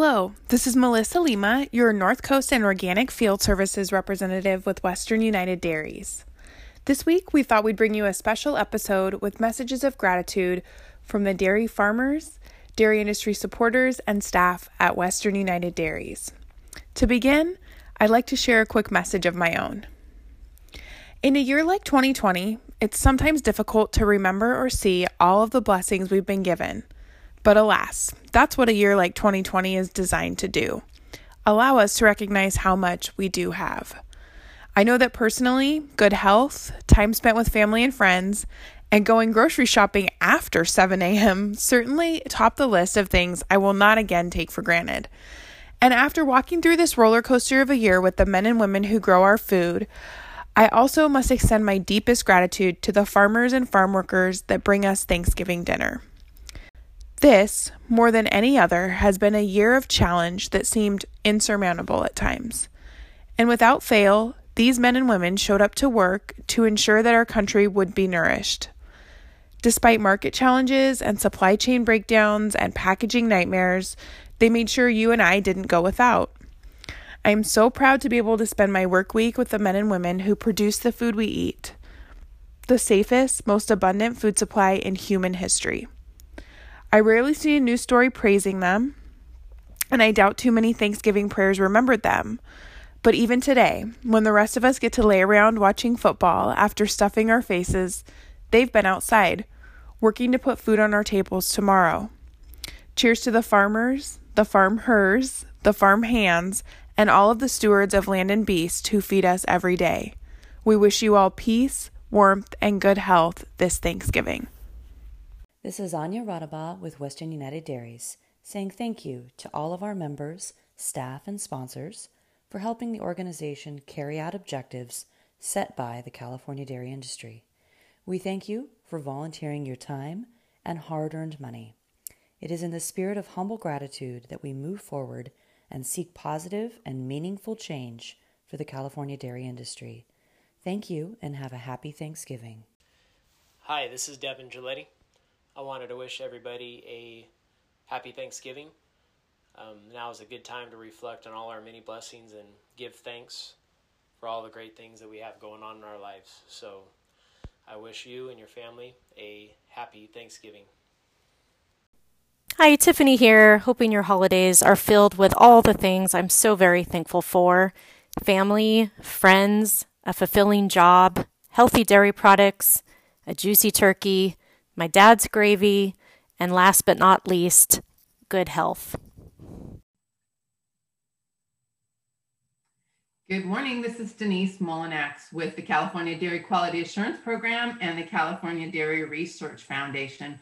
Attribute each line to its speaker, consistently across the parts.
Speaker 1: Hello, this is Melissa Lima, your North Coast and Organic Field Services representative with Western United Dairies. This week, we thought we'd bring you a special episode with messages of gratitude from the dairy farmers, dairy industry supporters, and staff at Western United Dairies. To begin, I'd like to share a quick message of my own. In a year like 2020, it's sometimes difficult to remember or see all of the blessings we've been given. But alas, that's what a year like 2020 is designed to do allow us to recognize how much we do have. I know that personally, good health, time spent with family and friends, and going grocery shopping after 7 a.m. certainly top the list of things I will not again take for granted. And after walking through this roller coaster of a year with the men and women who grow our food, I also must extend my deepest gratitude to the farmers and farm workers that bring us Thanksgiving dinner. This, more than any other, has been a year of challenge that seemed insurmountable at times. And without fail, these men and women showed up to work to ensure that our country would be nourished. Despite market challenges and supply chain breakdowns and packaging nightmares, they made sure you and I didn't go without. I am so proud to be able to spend my work week with the men and women who produce the food we eat, the safest, most abundant food supply in human history. I rarely see a news story praising them, and I doubt too many Thanksgiving prayers remembered them. But even today, when the rest of us get to lay around watching football after stuffing our faces, they've been outside, working to put food on our tables tomorrow. Cheers to the farmers, the farm hers, the farm hands, and all of the stewards of land and beast who feed us every day. We wish you all peace, warmth, and good health this Thanksgiving.
Speaker 2: This is Anya Radaba with Western United Dairies, saying thank you to all of our members, staff, and sponsors for helping the organization carry out objectives set by the California dairy industry. We thank you for volunteering your time and hard earned money. It is in the spirit of humble gratitude that we move forward and seek positive and meaningful change for the California dairy industry. Thank you and have a happy Thanksgiving.
Speaker 3: Hi, this is Devin Giletti. I wanted to wish everybody a happy Thanksgiving. Um, now is a good time to reflect on all our many blessings and give thanks for all the great things that we have going on in our lives. So I wish you and your family a happy Thanksgiving.
Speaker 4: Hi, Tiffany here. Hoping your holidays are filled with all the things I'm so very thankful for family, friends, a fulfilling job, healthy dairy products, a juicy turkey, my dad's gravy, and last but not least, good health.
Speaker 5: Good morning. This is Denise Mullinax with the California Dairy Quality Assurance Program and the California Dairy Research Foundation.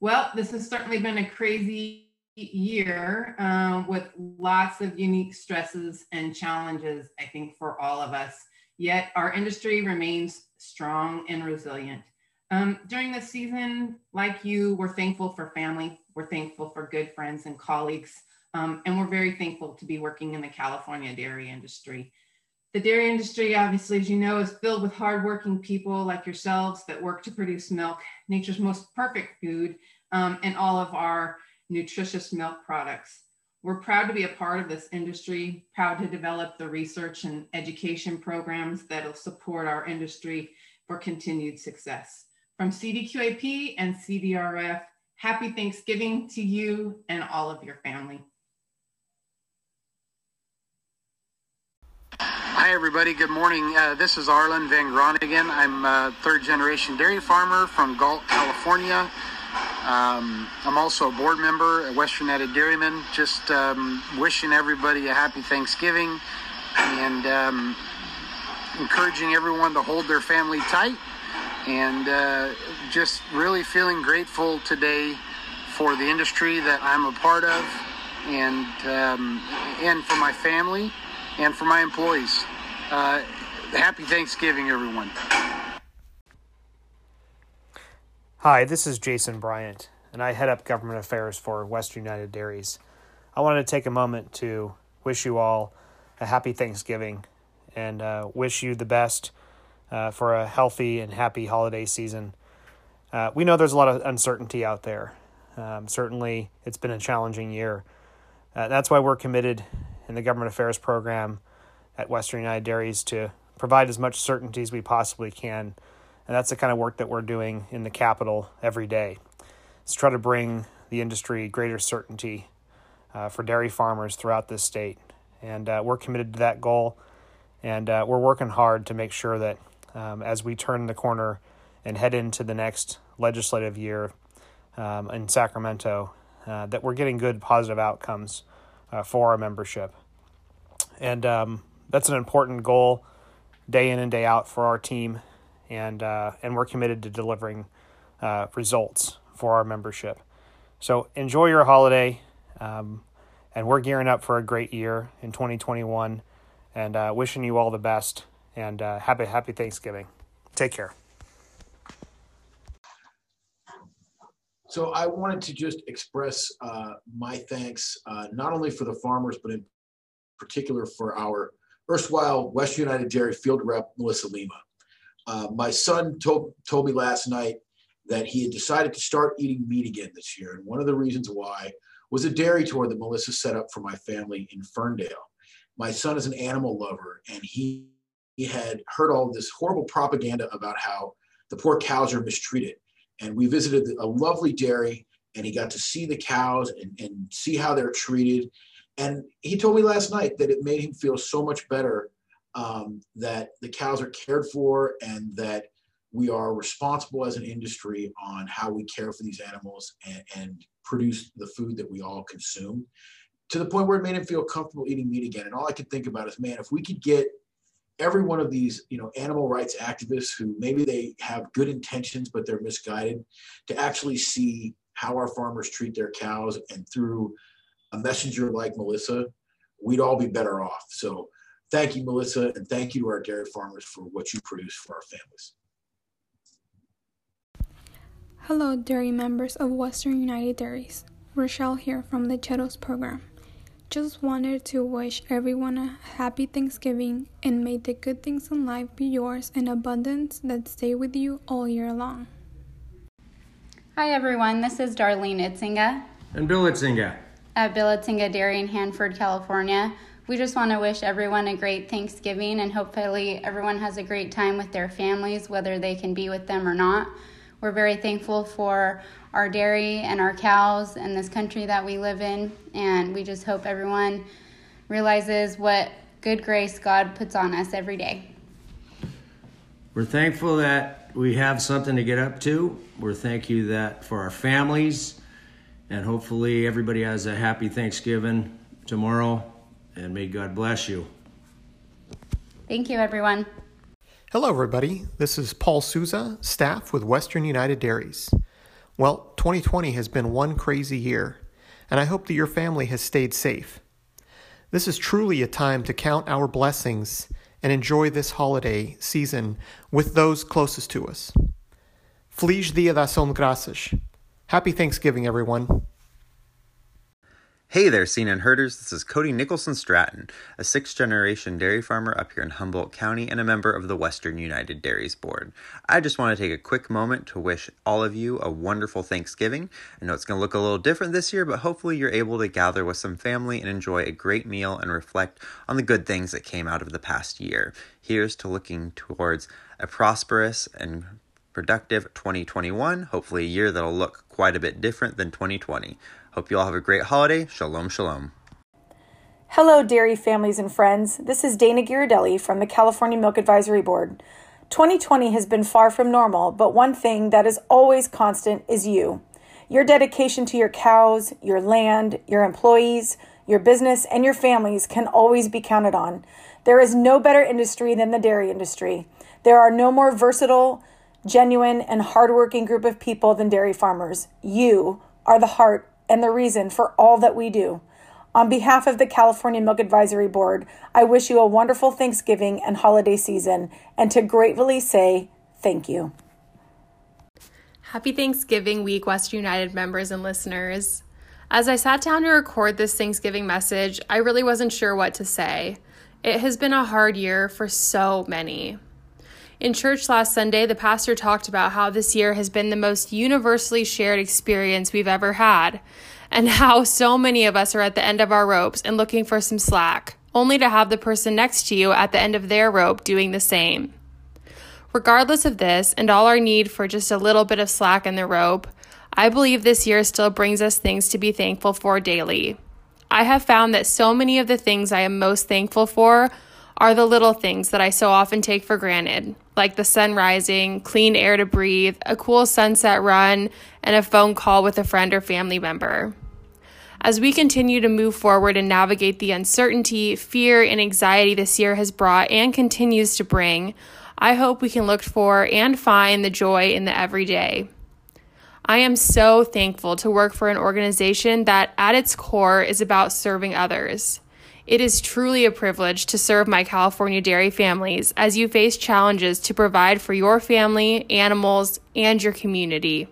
Speaker 5: Well, this has certainly been a crazy year uh, with lots of unique stresses and challenges, I think, for all of us. Yet our industry remains strong and resilient. Um, during this season, like you, we're thankful for family, we're thankful for good friends and colleagues, um, and we're very thankful to be working in the California dairy industry. The dairy industry, obviously, as you know, is filled with hardworking people like yourselves that work to produce milk, nature's most perfect food, um, and all of our nutritious milk products. We're proud to be a part of this industry, proud to develop the research and education programs that'll support our industry for continued success. From CDQAP and CDRF, happy Thanksgiving to you and all of your family.
Speaker 6: Hi, everybody. Good morning. Uh, this is Arlen Van Groningen. I'm a third generation dairy farmer from Galt, California. Um, I'm also a board member at Western United Dairymen. Just um, wishing everybody a happy Thanksgiving and um, encouraging everyone to hold their family tight and uh, just really feeling grateful today for the industry that I'm a part of and um, and for my family and for my employees. Uh, happy Thanksgiving, everyone.
Speaker 7: Hi, this is Jason Bryant, and I head up government affairs for Western United Dairies. I wanted to take a moment to wish you all a happy Thanksgiving and uh, wish you the best uh, for a healthy and happy holiday season. Uh, we know there's a lot of uncertainty out there. Um, certainly, it's been a challenging year, Uh, that's why we're committed in the government affairs program at Western United Dairies to provide as much certainty as we possibly can. And that's the kind of work that we're doing in the capital every day. Is try to bring the industry greater certainty uh, for dairy farmers throughout this state. And uh, we're committed to that goal. And uh, we're working hard to make sure that um, as we turn the corner and head into the next legislative year um, in Sacramento, uh, that we're getting good positive outcomes uh, for our membership. And um, that's an important goal day in and day out for our team. And, uh, and we're committed to delivering uh, results for our membership. So enjoy your holiday. Um, and we're gearing up for a great year in 2021 and uh, wishing you all the best and uh, happy happy Thanksgiving. Take care.
Speaker 8: So I wanted to just express uh, my thanks, uh, not only for the farmers, but in particular for our erstwhile West United Dairy field rep, Melissa Lima. Uh, my son told, told me last night that he had decided to start eating meat again this year. And one of the reasons why was a dairy tour that Melissa set up for my family in Ferndale. My son is an animal lover, and he, he had heard all this horrible propaganda about how the poor cows are mistreated. And we visited a lovely dairy and he got to see the cows and, and see how they're treated. And he told me last night that it made him feel so much better um, that the cows are cared for and that we are responsible as an industry on how we care for these animals and, and produce the food that we all consume to the point where it made him feel comfortable eating meat again. And all i could think about is man if we could get every one of these you know animal rights activists who maybe they have good intentions but they're misguided to actually see how our farmers treat their cows and through a messenger like melissa we'd all be better off. So thank you melissa and thank you to our dairy farmers for what you produce for our families.
Speaker 9: Hello dairy members of western united dairies. Rochelle here from the Chetos program just wanted to wish everyone a happy Thanksgiving and may the good things in life be yours in abundance that stay with you all year long.
Speaker 10: Hi everyone, this is Darlene Itzinga.
Speaker 11: And Bill Itzinga.
Speaker 10: At Bill Itzinga Dairy in Hanford, California. We just want to wish everyone a great Thanksgiving and hopefully everyone has a great time with their families, whether they can be with them or not. We're very thankful for our dairy and our cows and this country that we live in, and we just hope everyone realizes what good grace God puts on us every day.
Speaker 11: We're thankful that we have something to get up to. We're thank you that for our families, and hopefully everybody has a happy Thanksgiving tomorrow, and may God bless you.
Speaker 10: Thank you, everyone.
Speaker 12: Hello, everybody. This is Paul Souza, staff with Western United Dairies. Well, 2020 has been one crazy year, and I hope that your family has stayed safe. This is truly a time to count our blessings and enjoy this holiday season with those closest to us. Feliz Dia de Graças. Happy Thanksgiving, everyone.
Speaker 13: Hey there, Seen and Herders. This is Cody Nicholson Stratton, a sixth generation dairy farmer up here in Humboldt County and a member of the Western United Dairies Board. I just want to take a quick moment to wish all of you a wonderful Thanksgiving. I know it's going to look a little different this year, but hopefully you're able to gather with some family and enjoy a great meal and reflect on the good things that came out of the past year. Here's to looking towards a prosperous and productive 2021, hopefully a year that'll look quite a bit different than 2020. Hope you all have a great holiday. Shalom, shalom.
Speaker 14: Hello, dairy families and friends. This is Dana Ghirardelli from the California Milk Advisory Board. 2020 has been far from normal, but one thing that is always constant is you. Your dedication to your cows, your land, your employees, your business, and your families can always be counted on. There is no better industry than the dairy industry. There are no more versatile, genuine, and hardworking group of people than dairy farmers. You are the heart and the reason for all that we do. On behalf of the California Milk Advisory Board, I wish you a wonderful Thanksgiving and holiday season and to gratefully say thank you.
Speaker 1: Happy Thanksgiving week, Western United members and listeners. As I sat down to record this Thanksgiving message, I really wasn't sure what to say. It has been a hard year for so many. In church last Sunday, the pastor talked about how this year has been the most universally shared experience we've ever had.
Speaker 15: and how so many of us are at the end of our ropes and looking for some slack, only to have the person next to you at the end of their rope doing the same. Regardless of this and all our need for just a little bit of slack in the rope, I believe this year still brings us things to be thankful for daily. I have found that so many of the things I am most thankful for are the little things that I so often take for granted, like the sun rising, clean air to breathe, a cool sunset run, and a phone call with a friend or family member. As we continue to move forward and navigate the uncertainty, fear, and anxiety this year has brought and continues to bring, I hope we can look for and find the joy in the everyday. I am so thankful to work for an organization that, at its core, is about serving others. It is truly a privilege to serve my California dairy families as you face challenges to provide for your family, animals, and your community.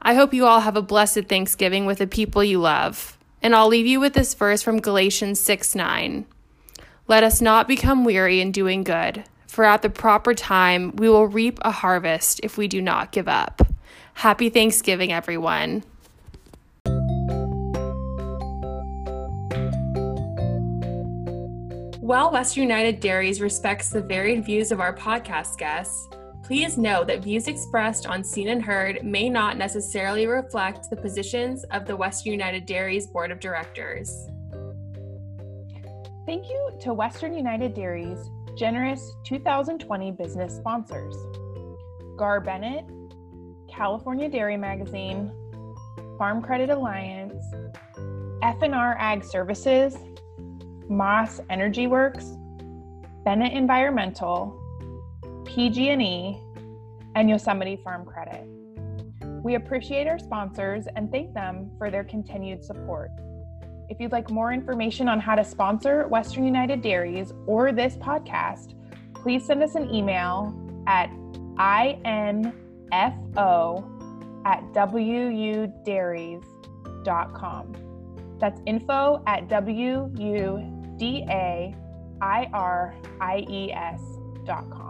Speaker 15: I hope you all have a blessed Thanksgiving with the people you love. And I'll leave you with this verse from Galatians 6 9. Let us not become weary in doing good, for at the proper time we will reap a harvest if we do not give up. Happy Thanksgiving, everyone. While Western United Dairies respects the varied views of our podcast guests, please know that views expressed on Seen and Heard may not necessarily reflect the positions of the Western United Dairies Board of Directors. Thank you to Western United Dairies' generous 2020 business sponsors Gar Bennett, California Dairy Magazine, Farm Credit Alliance, F&R Ag Services, Maas Energy Works, Bennett Environmental, PG&E, and Yosemite Farm Credit. We appreciate our sponsors and thank them for their continued support. If you'd like more information on how to sponsor Western United Dairies or this podcast, please send us an email at info at wudairies.com. That's info at w u d a i r i e s dot com.